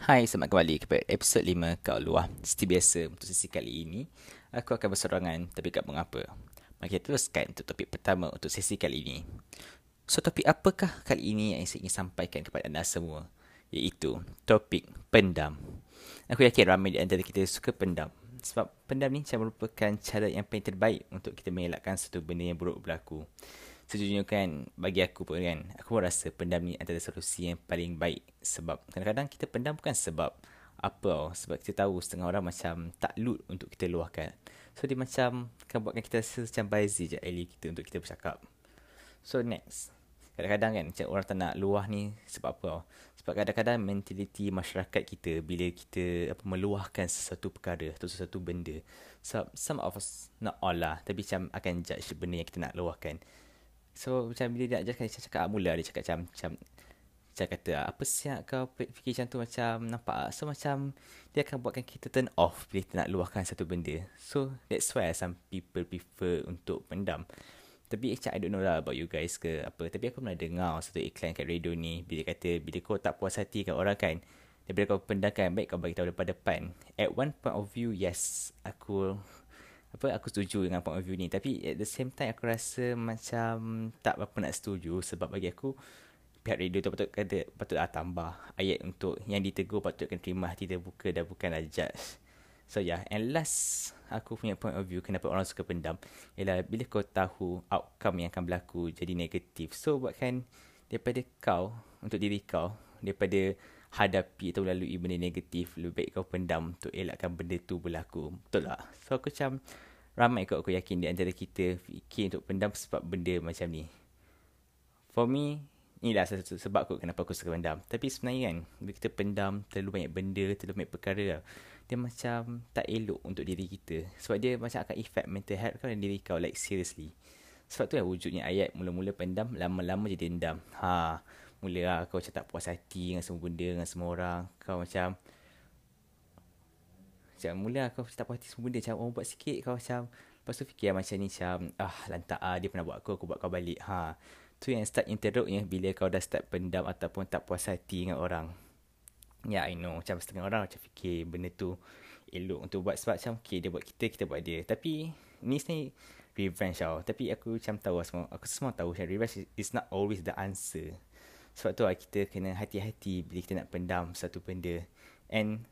Hai, selamat kembali kepada episod 5 Kau Luah. Seperti biasa, untuk sesi kali ini, aku akan bersorangan tapi tak mengapa. Mari kita teruskan untuk topik pertama untuk sesi kali ini. So, topik apakah kali ini yang saya ingin sampaikan kepada anda semua? Iaitu topik pendam. Aku yakin ramai di antara kita suka pendam. Sebab pendam ni merupakan cara yang paling terbaik untuk kita mengelakkan satu benda yang buruk berlaku sejujurnya kan bagi aku pun kan aku pun rasa pendam ni antara solusi yang paling baik sebab kadang-kadang kita pendam bukan sebab apa tau sebab kita tahu setengah orang macam tak loot untuk kita luahkan. So dia macam kan buatkan kita rasa macam busy je early kita untuk kita bercakap. So next. Kadang-kadang kan macam orang tak nak luah ni sebab apa tau? Sebab kadang-kadang mentaliti masyarakat kita bila kita apa meluahkan sesuatu perkara atau sesuatu benda. Sebab some of us not all lah tapi macam akan judge benda yang kita nak luahkan So macam bila dia nak cakap, dia cakap mula dia cakap macam macam macam kata apa siap kau fikir macam tu macam nampak so macam dia akan buatkan kita turn off bila kita nak luahkan satu benda. So that's why some people prefer untuk pendam. Tapi actually I don't know lah about you guys ke apa. Tapi aku pernah dengar satu iklan kat radio ni bila kata bila kau tak puas hati kat orang kan daripada kau pendamkan baik kau bagi tahu depan depan. At one point of view yes aku apa aku setuju dengan point of view ni. Tapi at the same time aku rasa macam tak apa nak setuju. Sebab bagi aku pihak radio tu patut kata patut ah tambah ayat untuk yang ditegur patut kena terima hati terbuka dan bukanlah judge. So yeah and last aku punya point of view kenapa orang suka pendam ialah bila kau tahu outcome yang akan berlaku jadi negatif. So buatkan daripada kau untuk diri kau daripada hadapi atau lalui benda negatif lebih baik kau pendam untuk elakkan benda tu berlaku. Betul tak? So aku macam ramai kau aku yakin di antara kita fikir untuk pendam sebab benda macam ni. For me inilah sebab aku kenapa aku suka pendam. Tapi sebenarnya kan bila kita pendam terlalu banyak benda terlalu banyak perkara dia macam tak elok untuk diri kita. Sebab dia macam akan effect mental health kau dan diri kau like seriously. Sebab tu yang wujudnya ayat mula-mula pendam lama-lama jadi dendam. Ha mula lah. Kau macam tak puas hati dengan semua benda dengan semua orang. Kau macam macam mula lah kau tak puas hati semua benda. Macam orang buat sikit. Kau macam lepas tu fikir macam ni macam ah lantak ah dia pernah buat aku aku buat kau balik. Ha. Tu yang start interrupt ya bila kau dah start pendam ataupun tak puas hati dengan orang. Ya yeah, I know. Macam setengah orang macam fikir benda tu elok untuk buat. Sebab macam okay dia buat kita kita buat dia. Tapi ni sebenarnya revenge tau. Tapi aku macam tahu semua aku semua tahu macam revenge is not always the answer sebab tu lah kita kena hati-hati bila kita nak pendam satu benda. And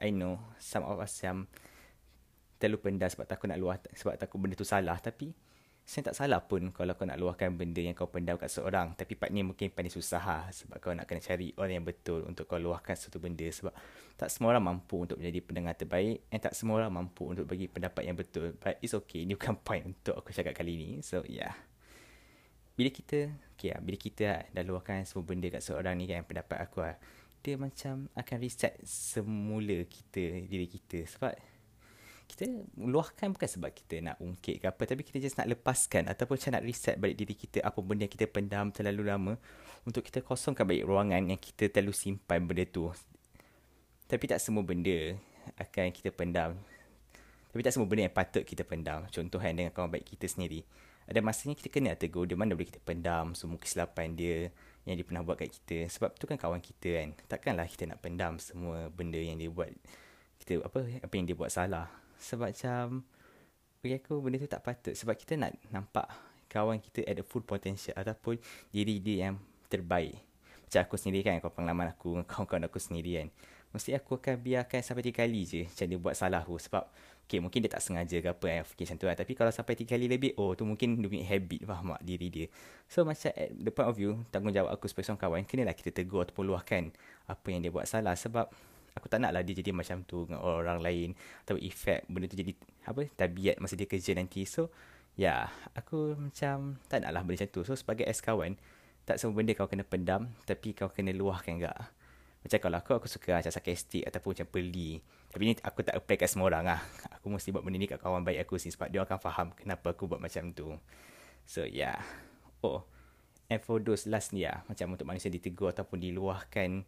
I know some of us yang terlalu pendam sebab takut nak luah, sebab takut benda tu salah. Tapi saya tak salah pun kalau kau nak luahkan benda yang kau pendam kat seorang. Tapi part ni mungkin paling susah lah. Sebab kau nak kena cari orang yang betul untuk kau luahkan satu benda. Sebab tak semua orang mampu untuk menjadi pendengar terbaik. And tak semua orang mampu untuk bagi pendapat yang betul. But it's okay. Ini bukan point untuk aku cakap kali ni. So yeah bila kita okay, lah, bila kita lah, dah luahkan semua benda kat seorang ni kan pendapat aku lah, dia macam akan reset semula kita diri kita. Sebab kita luahkan bukan sebab kita nak ungkit ke apa tapi kita just nak lepaskan ataupun macam nak reset balik diri kita apa benda yang kita pendam terlalu lama untuk kita kosongkan balik ruangan yang kita terlalu simpan benda tu. Tapi tak semua benda akan kita pendam. Tapi tak semua benda yang patut kita pendam. Contoh kan dengan kawan baik kita sendiri ada masanya kita kena tegur dia mana boleh kita pendam semua kesilapan dia yang dia pernah buat kat kita. Sebab tu kan kawan kita kan. Takkanlah kita nak pendam semua benda yang dia buat. Kita apa apa yang dia buat salah. Sebab macam bagi aku benda tu tak patut. Sebab kita nak nampak kawan kita at the full potential ataupun diri dia yang terbaik. Macam aku sendiri kan kau pengalaman aku kawan-kawan aku sendiri kan. Mesti aku akan biarkan sampai tiga kali je macam dia buat salah tu sebab Okay, mungkin dia tak sengaja ke apa yang fikir macam tu lah. Tapi kalau sampai tiga kali lebih, oh tu mungkin dia punya habit faham tak diri dia. So macam at the point of view, tanggungjawab aku sebagai seorang kawan, kenalah kita tegur ataupun luahkan apa yang dia buat salah. Sebab aku tak nak lah dia jadi macam tu dengan orang lain. Atau efek benda tu jadi apa tabiat masa dia kerja nanti. So ya, yeah, aku macam tak nak lah benda macam tu. So sebagai ex kawan, tak semua benda kau kena pendam, tapi kau kena luahkan enggak. Macam kalau aku, aku suka macam sarcastic ataupun macam peli. Tapi ni aku tak apply kat semua orang lah. Aku mesti buat benda ni kat kawan baik aku sih. Sebab dia akan faham kenapa aku buat macam tu. So yeah. Oh. And for those last ni lah. Macam untuk manusia ditegur ataupun diluahkan.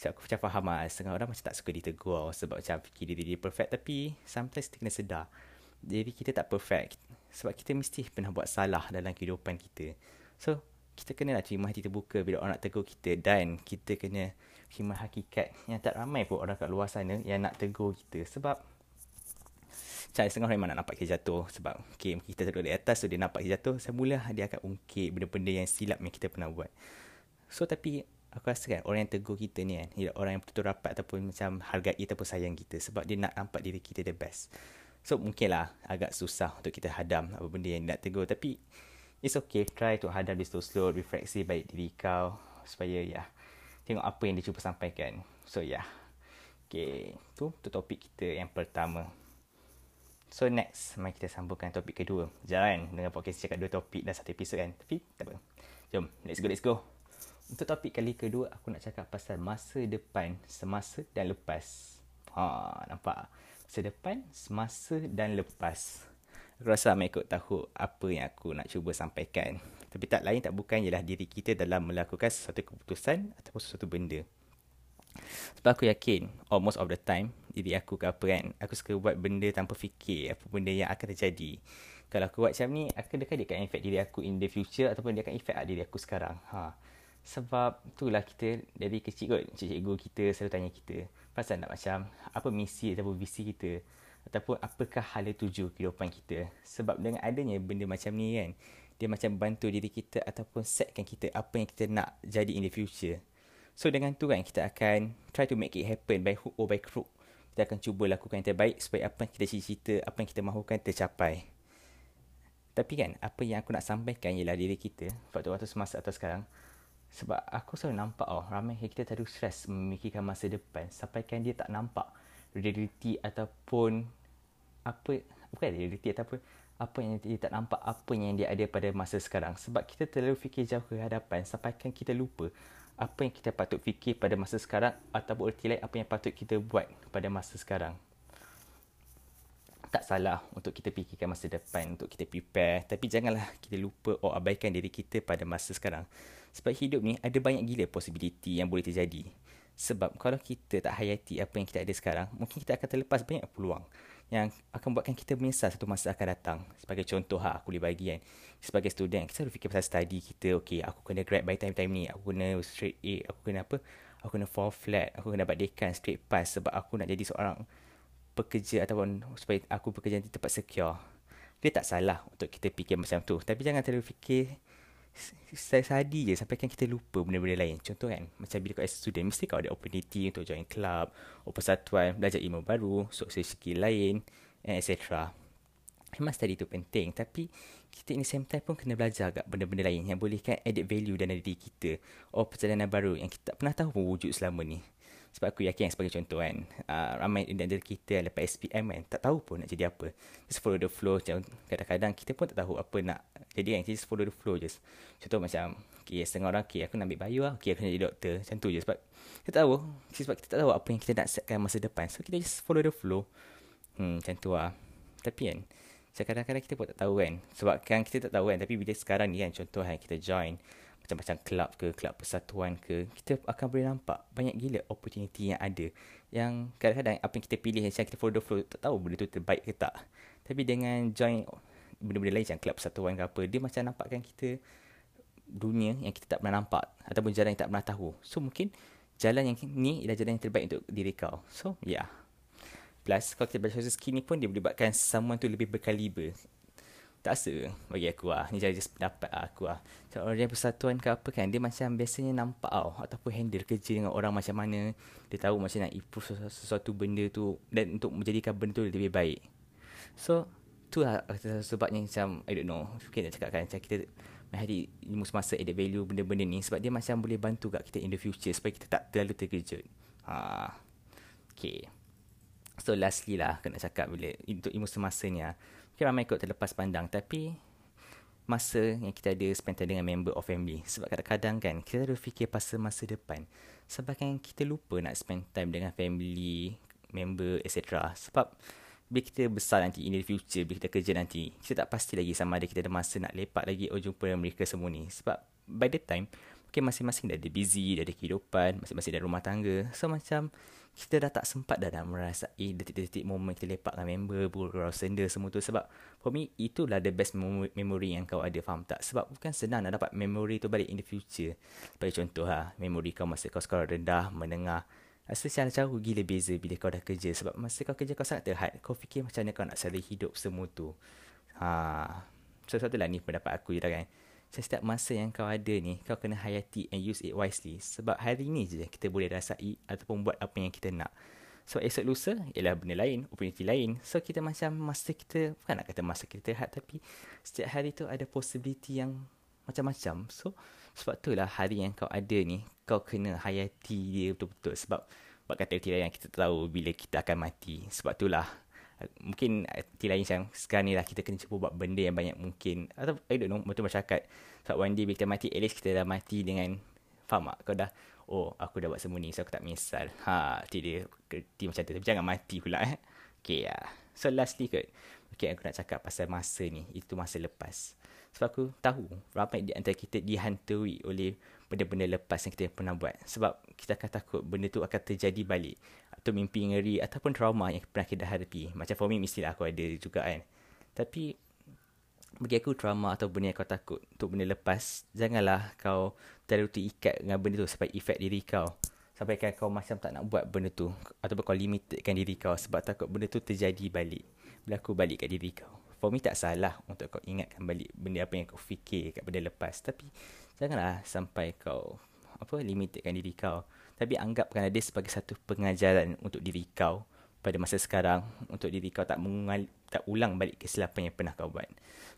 Sebab aku macam faham lah. Setengah orang macam tak suka ditegur. Sebab macam fikir diri dia perfect. Tapi sometimes kita kena sedar. Jadi kita tak perfect. Sebab kita mesti pernah buat salah dalam kehidupan kita. So kita kena lah terima hati terbuka bila orang nak tegur kita. Dan kita kena Hikmah hakikat yang tak ramai pun orang kat luar sana yang nak tegur kita. Sebab macam setengah orang memang nak nampak kita jatuh. Sebab okay, kita duduk di atas so dia nampak kita jatuh. Semula dia akan ungkit benda-benda yang silap yang kita pernah buat. So tapi aku rasa kan orang yang tegur kita ni kan orang yang betul-betul rapat ataupun macam hargai ataupun sayang kita sebab dia nak nampak diri kita the best. So mungkin lah agak susah untuk kita hadam apa benda yang nak tegur. Tapi it's okay. Try to hadam this slow refleksi baik diri kau supaya ya yeah, tengok apa yang dia cuba sampaikan so yeah. Okay, tu, tu topik kita yang pertama. So next, mari kita sambungkan topik kedua. Jangan dengan podcast cakap dua topik dan satu episod kan. Tapi tak apa. Jom, let's go, let's go. Untuk topik kali kedua, aku nak cakap pasal masa depan, semasa dan lepas. Ha, nampak? Masa depan, semasa dan lepas. Aku rasa ikut tahu apa yang aku nak cuba sampaikan. Tapi tak lain tak bukan ialah diri kita dalam melakukan sesuatu keputusan ataupun sesuatu benda. Sebab aku yakin almost of the time diri aku ke apa kan aku suka buat benda tanpa fikir apa benda yang akan terjadi. Kalau aku buat macam ni, aku dekat dia akan effect diri aku in the future ataupun dia akan effect diri aku sekarang. Ha. Sebab itulah kita dari kecil kot cikgu kita selalu tanya kita pasal nak macam apa misi ataupun visi kita ataupun apakah hala tuju kehidupan kita. Sebab dengan adanya benda macam ni kan dia macam bantu diri kita ataupun setkan kita apa yang kita nak jadi in the future. So dengan tu kan kita akan try to make it happen by hook or by crook. Kita akan cuba lakukan yang terbaik supaya apa yang kita cita-cita, apa yang kita mahukan tercapai. Tapi kan apa yang aku nak sampaikan ialah diri kita waktu-waktu semasa atau sekarang. Sebab aku selalu nampak oh, ramai yang kita terlalu stres memikirkan masa depan sampaikan dia tak nampak reality ataupun apa bukan reality ataupun apa yang dia tak nampak apa yang dia ada pada masa sekarang sebab kita terlalu fikir jauh ke hadapan sampaikan kita lupa apa yang kita patut fikir pada masa sekarang ataupun erti lain apa yang patut kita buat pada masa sekarang. Tak salah untuk kita fikirkan masa depan, untuk kita prepare. Tapi janganlah kita lupa atau abaikan diri kita pada masa sekarang. Sebab hidup ni ada banyak gila possibility yang boleh terjadi. Sebab kalau kita tak hayati apa yang kita ada sekarang, mungkin kita akan terlepas banyak peluang yang akan buatkan kita menyesal satu masa akan datang. Sebagai contoh ha, aku boleh bagi kan. Sebagai student, kita selalu fikir pasal study kita. Okay, aku kena grad by time-time ni. Aku kena straight A. Aku kena apa? Aku kena fall flat. Aku kena dapat dekan straight pass. Sebab aku nak jadi seorang pekerja ataupun supaya aku bekerja di tempat secure. Dia tak salah untuk kita fikir macam tu. Tapi jangan terlalu fikir sadi je sampai kan kita lupa benda-benda lain. Contoh kan, macam bila kau as student, mesti kau ada opportunity untuk join club, atau persatuan, belajar ilmu baru, social skill lain, etc. Memang study tu penting, tapi kita in the same time pun kena belajar agak benda-benda lain yang bolehkan added value dalam diri kita. Oh, perjalanan baru yang kita tak pernah tahu pun wujud selama ni. Sebab aku yakin sebagai contoh kan, uh, ramai antara kita yang lepas SPM kan, tak tahu pun nak jadi apa. Just follow the flow. Kadang-kadang kita pun tak tahu apa nak jadi kan, just follow the flow je. Contoh macam, okay, setengah orang, okay, aku nak ambil bio lah, okay, aku nak jadi doktor. Macam tu je. Sebab kita tahu, sebab kita tak tahu apa yang kita nak setkan masa depan. So, kita just follow the flow. Hmm, macam tu lah. Tapi kan, kadang-kadang kita pun tak tahu kan. Sebab kan kita tak tahu kan, tapi bila sekarang ni kan, contoh kan, kita join macam-macam kelab ke, kelab persatuan ke, kita akan boleh nampak banyak gila opportunity yang ada. Yang kadang-kadang apa yang kita pilih, macam kita follow the flow, tak tahu benda tu terbaik ke tak. Tapi dengan join benda-benda lain macam kelab persatuan ke apa, dia macam nampakkan kita dunia yang kita tak pernah nampak ataupun jalan yang tak pernah tahu. So mungkin jalan yang ni ialah jalan yang terbaik untuk diri kau. So yeah. Plus kalau kita belajar skill ni pun dia boleh buatkan someone tu lebih berkaliber tak rasa bagi aku lah. Ni just pendapat lah aku lah. So, orang yang persatuan ke apa kan, dia macam biasanya nampak tau. Ataupun handle kerja dengan orang macam mana. Dia tahu macam nak improve sesuatu benda tu. Dan untuk menjadikan benda tu lebih baik. So, tu lah sebabnya macam, I don't know. Mungkin nak cakap kan, macam kita hari ilmu semasa added value benda-benda ni. Sebab dia macam boleh bantu kat kita in the future. Supaya kita tak terlalu terkejut. Ha. Okay. So lastly lah, kena cakap bila untuk ilmu semasa ni lah. Mungkin ramai ikut terlepas pandang tapi masa yang kita ada spend time dengan member of family. Sebab kadang-kadang kan kita ada fikir pasal masa depan. Sebab kan kita lupa nak spend time dengan family, member etc. Sebab bila kita besar nanti in the future, bila kita kerja nanti, kita tak pasti lagi sama ada kita ada masa nak lepak lagi oh jumpa dengan mereka semua ni. Sebab by the time, mungkin masing-masing dah ada busy, dah ada kehidupan, masing-masing dah rumah tangga. So macam kita dah tak sempat dah nak merasai detik-detik momen kita lepak dengan member, bergurau senda semua tu. Sebab for me, itulah the best memory yang kau ada, faham tak? Sebab bukan senang nak dapat memory tu balik in the future. Sebagai contoh lah, memory kau masa kau sekolah rendah, menengah. Rasa secara jauh gila beza bila kau dah kerja. Sebab masa kau kerja kau sangat terhad. Kau fikir macam mana kau nak selalu hidup semua tu. Ha. So, satu lah ni pendapat aku je lah kan. Setiap masa yang kau ada ni, kau kena hayati and use it wisely. Sebab hari ni je kita boleh rasai ataupun buat apa yang kita nak. So, esok lusa ialah benda lain, opportunity lain. So, kita macam masa kita, bukan nak kata masa kita terhad, tapi setiap hari tu ada possibility yang macam-macam. So, sebab tu lah hari yang kau ada ni, kau kena hayati dia betul-betul. Sebab, buat kata yang kita tahu bila kita akan mati. Sebab tu lah mungkin arti lain macam sekarang ni lah kita kena cuba buat benda yang banyak mungkin. Atau I don't know betul masyarakat. Sebab one day bila kita mati at least kita dah mati dengan faham tak? Kau dah oh aku dah buat semua ni so aku tak menyesal. Ha ti dia kerti macam tu. Tapi jangan mati pula eh. Okay ya. So lastly kot. Okay aku nak cakap pasal masa ni. Itu masa lepas. Sebab aku tahu ramai di antara kita dihantui oleh benda-benda lepas yang kita pernah buat sebab kita akan takut benda tu akan terjadi balik atau mimpi ngeri ataupun trauma yang pernah kita hadapi. Macam for me mestilah aku ada juga kan. Tapi bagi aku trauma atau benda yang kau takut untuk benda lepas, janganlah kau terlalu terikat dengan benda tu sampai efek diri kau. Sampai kau macam tak nak buat benda tu ataupun kau limitkan diri kau sebab takut benda tu terjadi balik. Berlaku balik kat diri kau. For me tak salah untuk kau ingatkan balik benda apa yang kau fikir kat benda lepas. Tapi janganlah sampai kau apa limitkan diri kau. Tapi anggapkanlah dia sebagai satu pengajaran untuk diri kau pada masa sekarang untuk diri kau tak mengal tak ulang balik kesilapan yang pernah kau buat.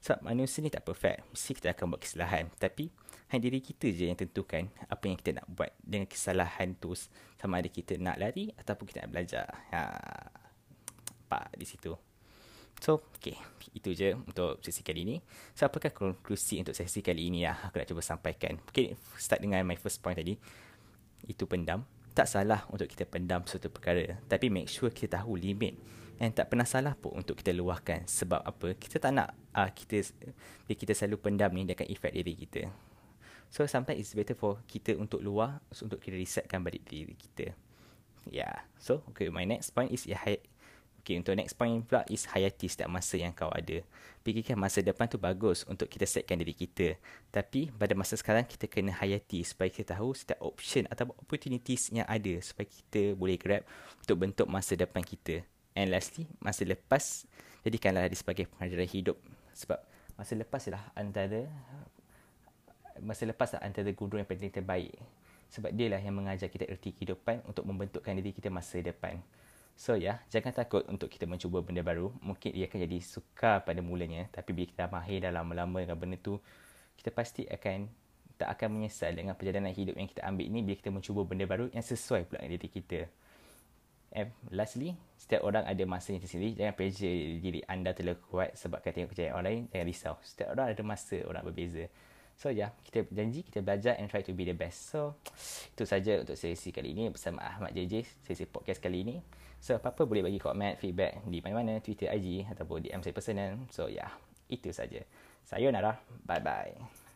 Sebab manusia ni tak perfect. Mesti kita akan buat kesalahan. Tapi hanya diri kita je yang tentukan apa yang kita nak buat dengan kesalahan tu sama ada kita nak lari ataupun kita nak belajar. Ha, pak di situ. So, okay. Itu je untuk sesi kali ini. So, apakah konklusi untuk sesi kali ini ya? Aku nak cuba sampaikan. Okay, start dengan my first point tadi itu pendam. Tak salah untuk kita pendam suatu perkara. Tapi make sure kita tahu limit. And tak pernah salah pun untuk kita luahkan. Sebab apa? Kita tak nak uh, kita bila kita selalu pendam ni dia akan effect diri kita. So sometimes it's better for kita untuk luar untuk kita resetkan balik diri kita. Yeah. So okay, my next point is ya, Okay, untuk next point pula is hayati setiap masa yang kau ada. Fikirkan masa depan tu bagus untuk kita setkan diri kita. Tapi pada masa sekarang kita kena hayati supaya kita tahu setiap option atau opportunities yang ada supaya kita boleh grab untuk bentuk masa depan kita. And lastly, masa lepas jadikanlah dia sebagai pengajaran hidup. Sebab masa lepas ialah antara masa lepas lah antara guru yang paling terbaik. Sebab dia lah yang mengajar kita erti kehidupan untuk membentukkan diri kita masa depan. So ya, yeah, jangan takut untuk kita mencuba benda baru. Mungkin ia akan jadi suka pada mulanya. Tapi bila kita mahir dalam lama dengan benda tu, kita pasti akan tak akan menyesal dengan perjalanan hidup yang kita ambil ini bila kita mencuba benda baru yang sesuai pula dengan diri kita. And lastly, setiap orang ada masanya tersendiri. Jangan pressure diri anda terlalu kuat sebab kata tengok kejayaan orang lain. Jangan risau. Setiap orang ada masa orang berbeza. So ya, yeah, kita janji kita belajar and try to be the best. So, itu saja untuk sesi kali ini bersama Ahmad JJ, sesi podcast kali ini. So, apa-apa boleh bagi komen, feedback di mana-mana, Twitter, IG ataupun DM saya personal. So, yeah, itu saja. Sayonara. Bye-bye.